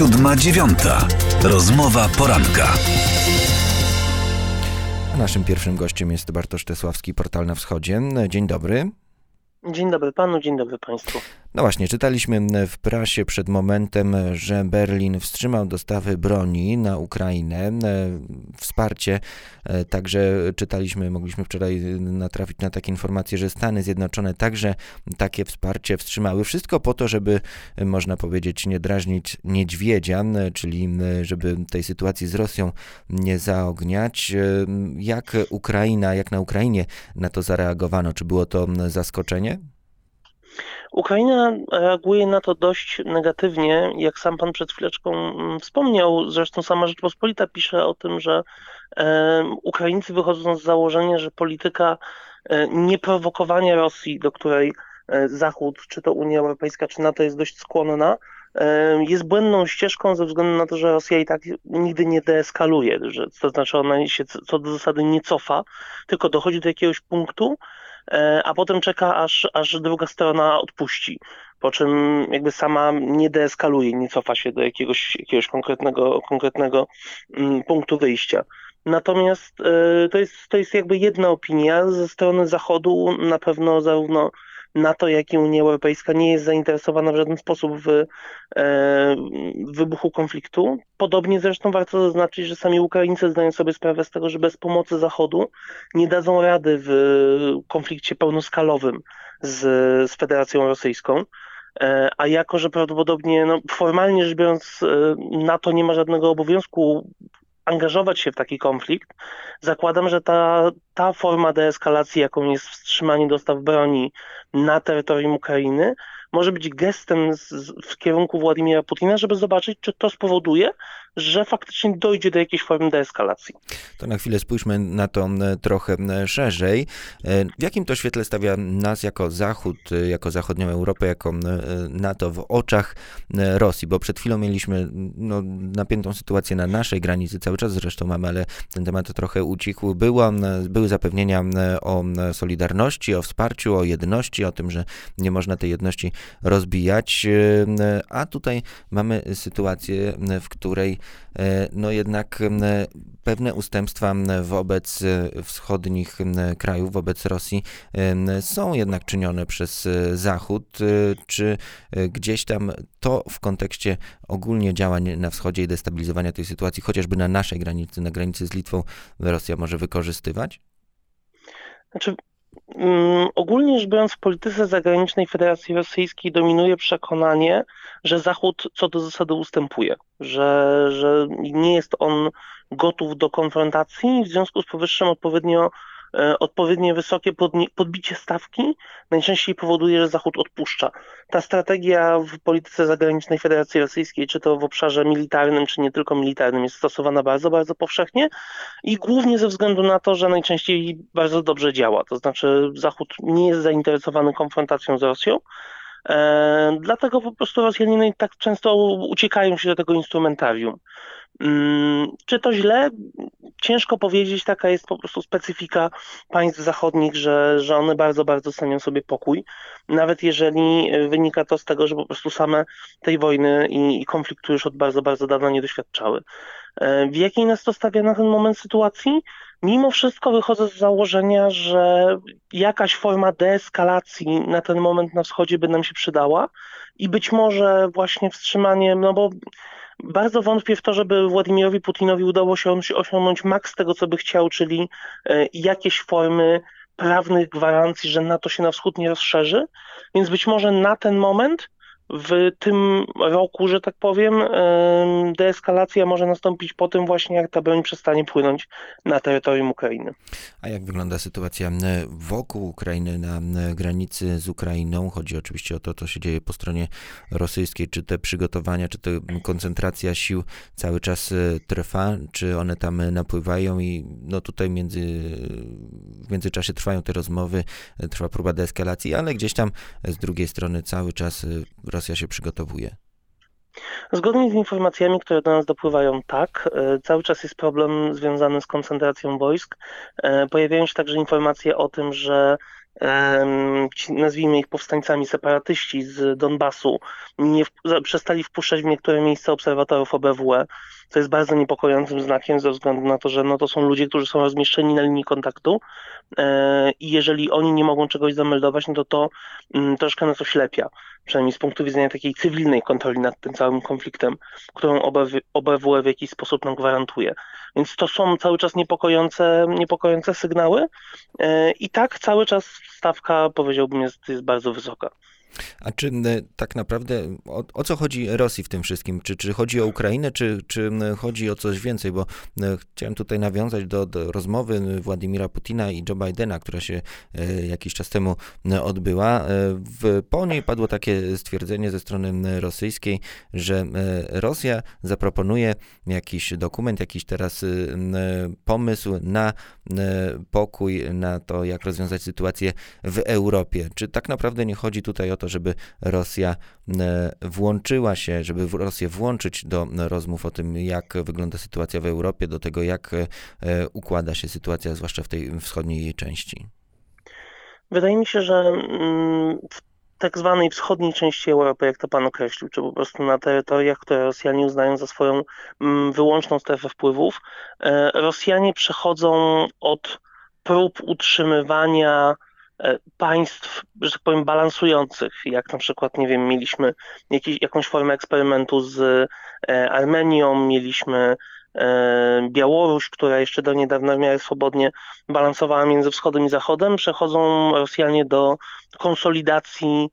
Siódma dziewiąta. Rozmowa poranka. Naszym pierwszym gościem jest Bartosz Tesławski, Portal na Wschodzie. Dzień dobry. Dzień dobry panu, dzień dobry państwu. No właśnie, czytaliśmy w prasie przed momentem, że Berlin wstrzymał dostawy broni na Ukrainę. Wsparcie, także czytaliśmy, mogliśmy wczoraj natrafić na takie informacje, że Stany Zjednoczone także takie wsparcie wstrzymały. Wszystko po to, żeby, można powiedzieć, nie drażnić niedźwiedzia, czyli żeby tej sytuacji z Rosją nie zaogniać. Jak Ukraina, jak na Ukrainie na to zareagowano? Czy było to zaskoczenie? Ukraina reaguje na to dość negatywnie, jak sam pan przed chwileczką mm, wspomniał. Zresztą sama Rzeczpospolita pisze o tym, że e, Ukraińcy wychodzą z założenia, że polityka e, nieprowokowania Rosji, do której e, Zachód, czy to Unia Europejska, czy NATO jest dość skłonna, jest błędną ścieżką ze względu na to, że Rosja i tak nigdy nie deeskaluje, że, to znaczy ona się co do zasady nie cofa, tylko dochodzi do jakiegoś punktu, a potem czeka, aż, aż druga strona odpuści. Po czym jakby sama nie deeskaluje, nie cofa się do jakiegoś, jakiegoś konkretnego, konkretnego mm, punktu wyjścia. Natomiast e, to jest, to jest jakby jedna opinia. Ze strony Zachodu na pewno zarówno NATO, jak i Unia Europejska nie jest zainteresowana w żaden sposób w, e, w wybuchu konfliktu. Podobnie zresztą warto zaznaczyć, że sami Ukraińcy zdają sobie sprawę z tego, że bez pomocy Zachodu nie dadzą rady w konflikcie pełnoskalowym z, z Federacją Rosyjską. E, a jako, że prawdopodobnie, no, formalnie rzecz biorąc, e, NATO nie ma żadnego obowiązku angażować się w taki konflikt, zakładam, że ta, ta forma deeskalacji, jaką jest wstrzymanie dostaw broni na terytorium Ukrainy, może być gestem z, w kierunku Władimira Putina, żeby zobaczyć, czy to spowoduje, że faktycznie dojdzie do jakiejś formy deeskalacji. To na chwilę spójrzmy na to trochę szerzej. E, w jakim to świetle stawia nas jako Zachód, e, jako zachodnią Europę, jako NATO w oczach Rosji? Bo przed chwilą mieliśmy no, napiętą sytuację na naszej granicy, cały czas zresztą mamy, ale ten temat trochę ucichł. Była, były zapewnienia o solidarności, o wsparciu, o jedności, o tym, że nie można tej jedności rozbijać, e, a tutaj mamy sytuację, w której e, no jednak pewne ustępstwa wobec wschodnich krajów, wobec Rosji są jednak czynione przez Zachód. Czy gdzieś tam to w kontekście ogólnie działań na wschodzie i destabilizowania tej sytuacji, chociażby na naszej granicy, na granicy z Litwą, Rosja może wykorzystywać? Znaczy, Mm, ogólnie rzecz biorąc, w polityce zagranicznej Federacji Rosyjskiej dominuje przekonanie, że Zachód co do zasady ustępuje, że, że nie jest on gotów do konfrontacji, w związku z powyższym odpowiednio E, odpowiednio wysokie podbicie stawki najczęściej powoduje, że Zachód odpuszcza. Ta strategia w polityce zagranicznej Federacji Rosyjskiej, czy to w obszarze militarnym, czy nie tylko militarnym, jest stosowana bardzo, bardzo powszechnie i głównie ze względu na to, że najczęściej bardzo dobrze działa. To znaczy Zachód nie jest zainteresowany konfrontacją z Rosją, E, dlatego po prostu Rosjanie tak często uciekają się do tego instrumentarium. Mm, czy to źle? Ciężko powiedzieć, taka jest po prostu specyfika państw zachodnich, że, że one bardzo, bardzo cenią sobie pokój, nawet jeżeli wynika to z tego, że po prostu same tej wojny i, i konfliktu już od bardzo, bardzo dawna nie doświadczały. E, w jakiej nas to stawia na ten moment sytuacji? Mimo wszystko wychodzę z założenia, że jakaś forma deeskalacji na ten moment na wschodzie by nam się przydała i być może właśnie wstrzymanie, no bo bardzo wątpię w to, żeby Władimirowi Putinowi udało się osiągnąć maks tego, co by chciał, czyli e, jakieś formy prawnych gwarancji, że NATO się na wschód nie rozszerzy. Więc być może na ten moment w tym roku, że tak powiem, deeskalacja może nastąpić po tym właśnie, jak ta broń przestanie płynąć na terytorium Ukrainy. A jak wygląda sytuacja wokół Ukrainy, na granicy z Ukrainą? Chodzi oczywiście o to, co się dzieje po stronie rosyjskiej. Czy te przygotowania, czy ta koncentracja sił cały czas e, trwa? Czy one tam napływają i no tutaj między, w międzyczasie trwają te rozmowy, e, trwa próba deeskalacji, ale gdzieś tam z drugiej strony cały czas e, Rosja się przygotowuje? Zgodnie z informacjami, które do nas dopływają, tak. E, cały czas jest problem związany z koncentracją wojsk. E, pojawiają się także informacje o tym, że nazwijmy ich powstańcami, separatyści z Donbasu, nie przestali wpuszczać w niektóre miejsca obserwatorów OBWE, co jest bardzo niepokojącym znakiem ze względu na to, że no to są ludzie, którzy są rozmieszczeni na linii kontaktu e, i jeżeli oni nie mogą czegoś zameldować, no to to mm, troszkę nas oślepia, przynajmniej z punktu widzenia takiej cywilnej kontroli nad tym całym konfliktem, którą OBWE w jakiś sposób nam gwarantuje. Więc to są cały czas niepokojące, niepokojące sygnały e, i tak cały czas stawka, powiedziałbym, jest, jest bardzo wysoka. A czy tak naprawdę o, o, co chodzi Rosji w tym wszystkim? Czy, czy chodzi o Ukrainę, czy, czy chodzi o coś więcej? Bo chciałem tutaj nawiązać do, do rozmowy Władimira Putina i Joe Bidena, która się e, jakiś czas temu odbyła. E, w, po niej padło takie stwierdzenie ze strony rosyjskiej, że Rosja zaproponuje jakiś dokument, jakiś teraz pomysł na pokój, na to, jak rozwiązać sytuację w Europie. Czy tak naprawdę nie chodzi tutaj o to, żeby Rosja e, włączyła się, żeby Rosję włączyć do rozmów o tym, jak wygląda sytuacja w Europie, do tego, jak e, układa się sytuacja, zwłaszcza w tej wschodniej jej części? Wydaje mi się, że mm, w tak zwanej wschodniej części Europy, jak to pan określił, czy po prostu na terytoriach, które Rosjanie uznają za swoją mm, wyłączną strefę wpływów, e, Rosjanie przechodzą od prób utrzymywania państw, że tak powiem, balansujących, jak na przykład, nie wiem, mieliśmy jakiś, jakąś formę eksperymentu z e, Armenią, mieliśmy e, Białoruś, która jeszcze do niedawna w miarę swobodnie balansowała między wschodem i zachodem, przechodzą Rosjanie do konsolidacji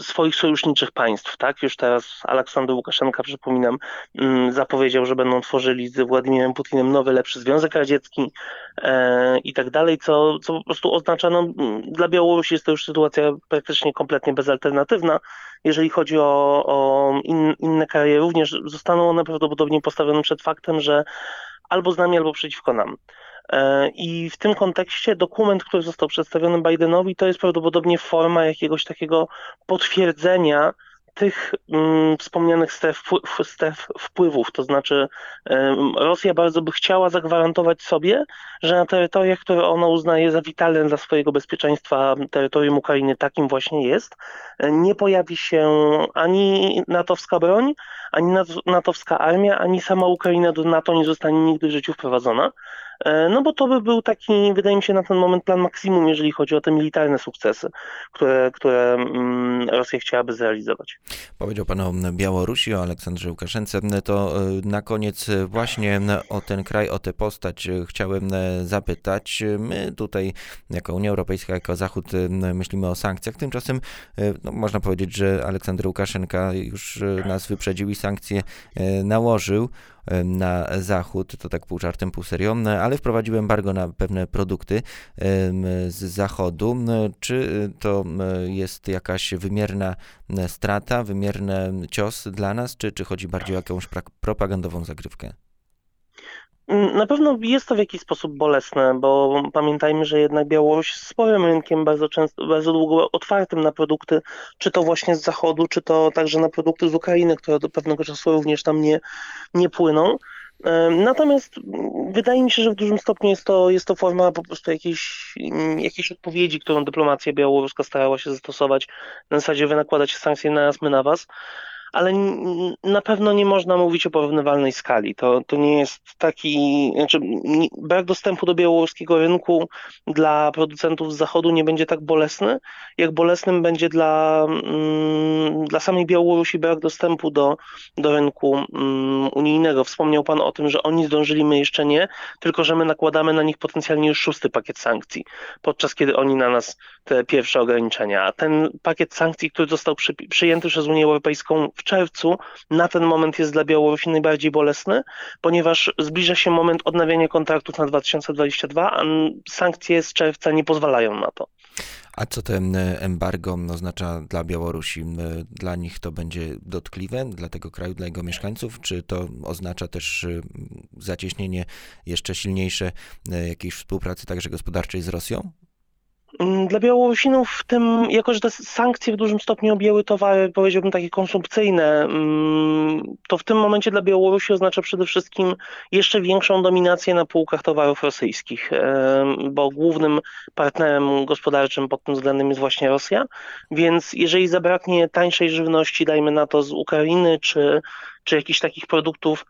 swoich sojuszniczych państw. Tak? Już teraz Aleksander Łukaszenka, przypominam, mm, zapowiedział, że będą tworzyli z Władimirem Putinem nowy, lepszy Związek Radziecki e, i tak dalej, co, co po prostu oznacza, no, dla Białorusi jest to już sytuacja praktycznie kompletnie bezalternatywna. Jeżeli chodzi o, o in, inne kraje, również zostaną one prawdopodobnie postawione przed faktem, że albo z nami, albo przeciwko nam. E, I w tym kontekście dokument, który został przedstawiony Bidenowi, to jest prawdopodobnie forma jakiegoś takiego potwierdzenia tych mm, wspomnianych stref, wpływów. To znaczy, Rosja bardzo by chciała zagwarantować sobie, że na terytoriach, które ona uznaje za witalne dla swojego bezpieczeństwa, terytorium Ukrainy takim właśnie jest, nie pojawi się ani natowska broń, ani natowska armia, ani sama Ukraina do NATO nie zostanie nigdy w życiu wprowadzona. E, no bo to by był taki, wydaje mi się, na ten moment plan maksimum, jeżeli chodzi o te militarne sukcesy, które, które mm, Rosja chciałaby zrealizować. Powiedział Pan o Białorusi, o Aleksandrze Łukaszence. To e, na koniec właśnie o ten kraj, o tę postać chciałem zapytać. My tutaj, jako Unia Europejska, jako Zachód, myślimy o sankcjach. Tymczasem e, no, można powiedzieć, że Aleksander Łukaszenka już nas wyprzedził i sankcje nałożył na Zachód, to tak pół żartem, pół serio, ale wprowadził embargo na pewne produkty z Zachodu. Czy to jest jakaś wymierna strata, wymierny cios dla nas, czy, czy chodzi bardziej o jakąś propagandową zagrywkę? Na pewno jest to w jakiś sposób bolesne, bo pamiętajmy, że jednak Białoruś jest sporym rynkiem, bardzo często, bardzo długo otwartym na produkty, czy to właśnie z zachodu, czy to także na produkty z Ukrainy, które do pewnego czasu również tam nie, nie płyną. Natomiast wydaje mi się, że w dużym stopniu jest to, jest to forma po prostu jakiejś, jakiejś odpowiedzi, którą dyplomacja białoruska starała się zastosować, na zasadzie wynakładać sankcje na nas, my na was ale na pewno nie można mówić o porównywalnej skali. To, to nie jest taki, znaczy brak dostępu do białoruskiego rynku dla producentów z zachodu nie będzie tak bolesny, jak bolesnym będzie dla, mm, dla samej Białorusi brak dostępu do, do rynku mm, unijnego. Wspomniał Pan o tym, że oni zdążyli, my jeszcze nie, tylko że my nakładamy na nich potencjalnie już szósty pakiet sankcji, podczas kiedy oni na nas te pierwsze ograniczenia. Ten pakiet sankcji, który został przy, przyjęty przez Unię Europejską w czerwcu na ten moment jest dla Białorusi najbardziej bolesny, ponieważ zbliża się moment odnawiania kontraktów na 2022, a sankcje z czerwca nie pozwalają na to. A co ten embargo oznacza dla Białorusi? Dla nich to będzie dotkliwe, dla tego kraju, dla jego mieszkańców? Czy to oznacza też y, zacieśnienie jeszcze silniejsze jakiejś współpracy także gospodarczej z Rosją? Mm, dla Białorusinów w tym, jako że te sankcje w dużym stopniu objęły towary, powiedziałbym takie konsumpcyjne, mm, to w tym momencie dla Białorusi oznacza przede wszystkim jeszcze większą dominację na półkach towarów rosyjskich, bo głównym partnerem gospodarczym pod tym względem jest właśnie Rosja, więc jeżeli zabraknie tańszej żywności, dajmy na to z Ukrainy czy czy jakichś takich produktów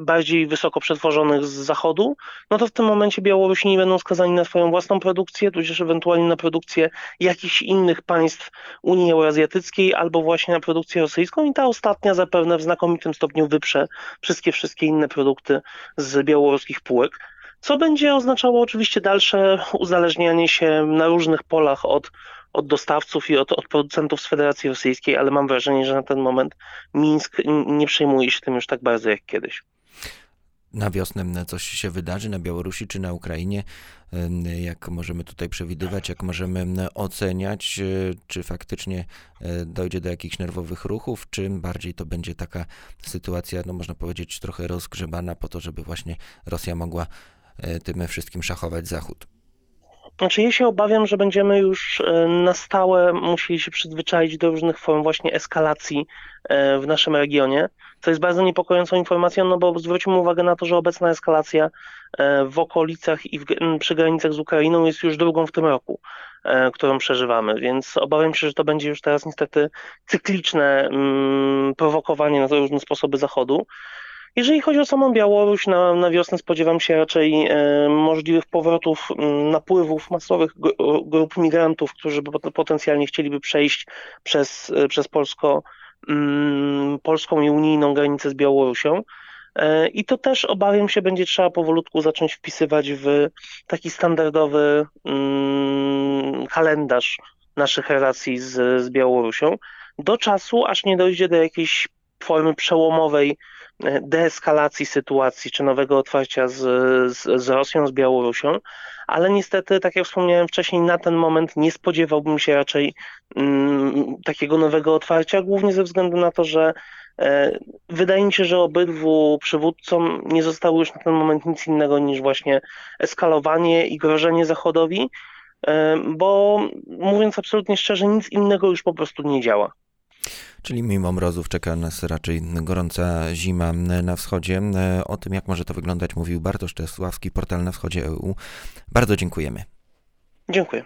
bardziej wysoko przetworzonych z zachodu, no to w tym momencie Białorusini będą skazani na swoją własną produkcję, tudzież ewentualnie na produkcję jakichś innych państw Unii Eurazjatyckiej albo właśnie na produkcję rosyjską. I ta ostatnia zapewne w znakomitym stopniu wyprze wszystkie, wszystkie inne produkty z białoruskich półek co będzie oznaczało oczywiście dalsze uzależnianie się na różnych polach od od dostawców i od, od producentów z Federacji Rosyjskiej, ale mam wrażenie, że na ten moment Mińsk nie przejmuje się tym już tak bardzo jak kiedyś. Na wiosnę coś się wydarzy na Białorusi czy na Ukrainie? Jak możemy tutaj przewidywać, jak możemy oceniać, czy faktycznie e, dojdzie do jakichś nerwowych ruchów, czy bardziej to będzie taka sytuacja, no można powiedzieć, trochę rozgrzebana po to, żeby właśnie Rosja mogła e, tym wszystkim szachować Zachód? Znaczy ja się obawiam, że będziemy już e, na stałe musieli się przyzwyczaić do różnych form właśnie eskalacji e, w naszym regionie, co jest bardzo niepokojącą informacją, no bo zwróćmy uwagę na to, że obecna eskalacja e, w okolicach i w, przy granicach z Ukrainą jest już drugą w tym roku, którą przeżywamy, więc obawiam się, że to będzie już teraz niestety cykliczne prowokowanie na różne sposoby Zachodu. Jeżeli chodzi o samą Białoruś, na, na wiosnę spodziewam się raczej e, możliwych powrotów, napływów masowych grup migrantów, którzy potencjalnie chcieliby przejść przez, e, przez Polsko, polską i unijną granicę z Białorusią. E, I to też obawiam się, będzie trzeba powolutku zacząć wpisywać w taki standardowy kalendarz naszych relacji z, z Białorusią, do czasu, aż nie dojdzie do jakiejś formy przełomowej deeskalacji sytuacji czy nowego otwarcia z, z, z Rosją, z Białorusią, ale niestety, tak jak wspomniałem wcześniej, na ten moment nie spodziewałbym się raczej mm, takiego nowego otwarcia, głównie ze względu na to, że e, Wydaje mi się, że obydwu przywódcom nie zostało już na ten moment nic innego niż właśnie eskalowanie i grożenie Zachodowi, e, bo mówiąc absolutnie szczerze, nic innego już po prostu nie działa. Czyli mimo mrozów czeka nas raczej gorąca zima na wschodzie. O tym, jak może to wyglądać, mówił Bartosz Czesławski, portal na wschodzie EU. Bardzo dziękujemy. Dziękuję.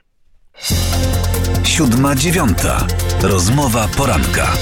Siódma dziewiąta. Rozmowa poranka.